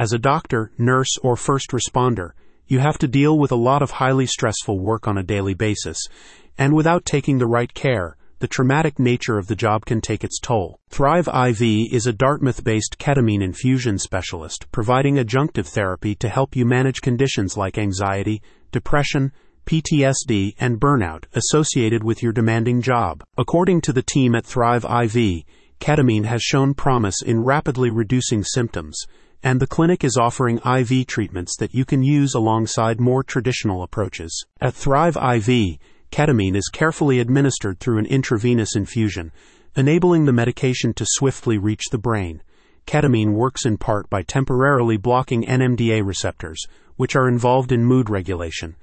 As a doctor, nurse, or first responder, you have to deal with a lot of highly stressful work on a daily basis, and without taking the right care, the traumatic nature of the job can take its toll. Thrive IV is a Dartmouth based ketamine infusion specialist providing adjunctive therapy to help you manage conditions like anxiety, depression, PTSD, and burnout associated with your demanding job. According to the team at Thrive IV, ketamine has shown promise in rapidly reducing symptoms, and the clinic is offering IV treatments that you can use alongside more traditional approaches. At Thrive IV, ketamine is carefully administered through an intravenous infusion, enabling the medication to swiftly reach the brain. Ketamine works in part by temporarily blocking NMDA receptors, which are involved in mood regulation.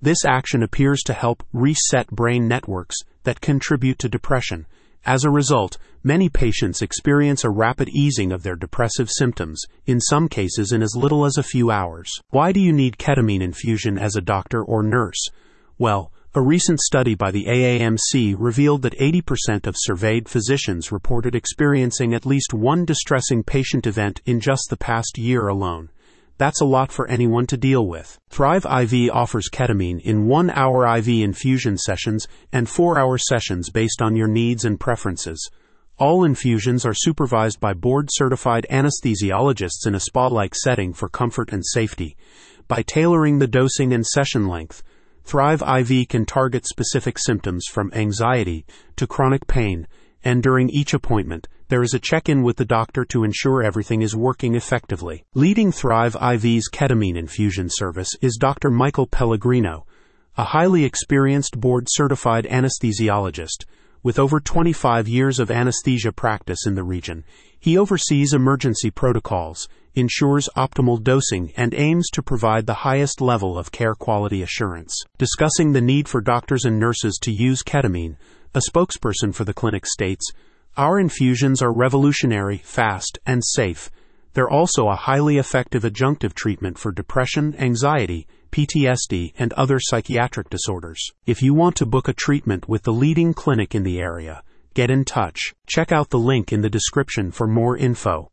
This action appears to help reset brain networks that contribute to depression. As a result, many patients experience a rapid easing of their depressive symptoms, in some cases in as little as a few hours. Why do you need ketamine infusion as a doctor or nurse? Well, a recent study by the AAMC revealed that 80% of surveyed physicians reported experiencing at least one distressing patient event in just the past year alone. That's a lot for anyone to deal with. Thrive IV offers ketamine in one hour IV infusion sessions and four hour sessions based on your needs and preferences. All infusions are supervised by board certified anesthesiologists in a spa like setting for comfort and safety. By tailoring the dosing and session length, Thrive IV can target specific symptoms from anxiety to chronic pain, and during each appointment, there is a check in with the doctor to ensure everything is working effectively. Leading Thrive IV's ketamine infusion service is Dr. Michael Pellegrino, a highly experienced board certified anesthesiologist with over 25 years of anesthesia practice in the region. He oversees emergency protocols, ensures optimal dosing, and aims to provide the highest level of care quality assurance. Discussing the need for doctors and nurses to use ketamine, a spokesperson for the clinic states, Our infusions are revolutionary, fast, and safe. They're also a highly effective adjunctive treatment for depression, anxiety, PTSD, and other psychiatric disorders. If you want to book a treatment with the leading clinic in the area, get in touch. Check out the link in the description for more info.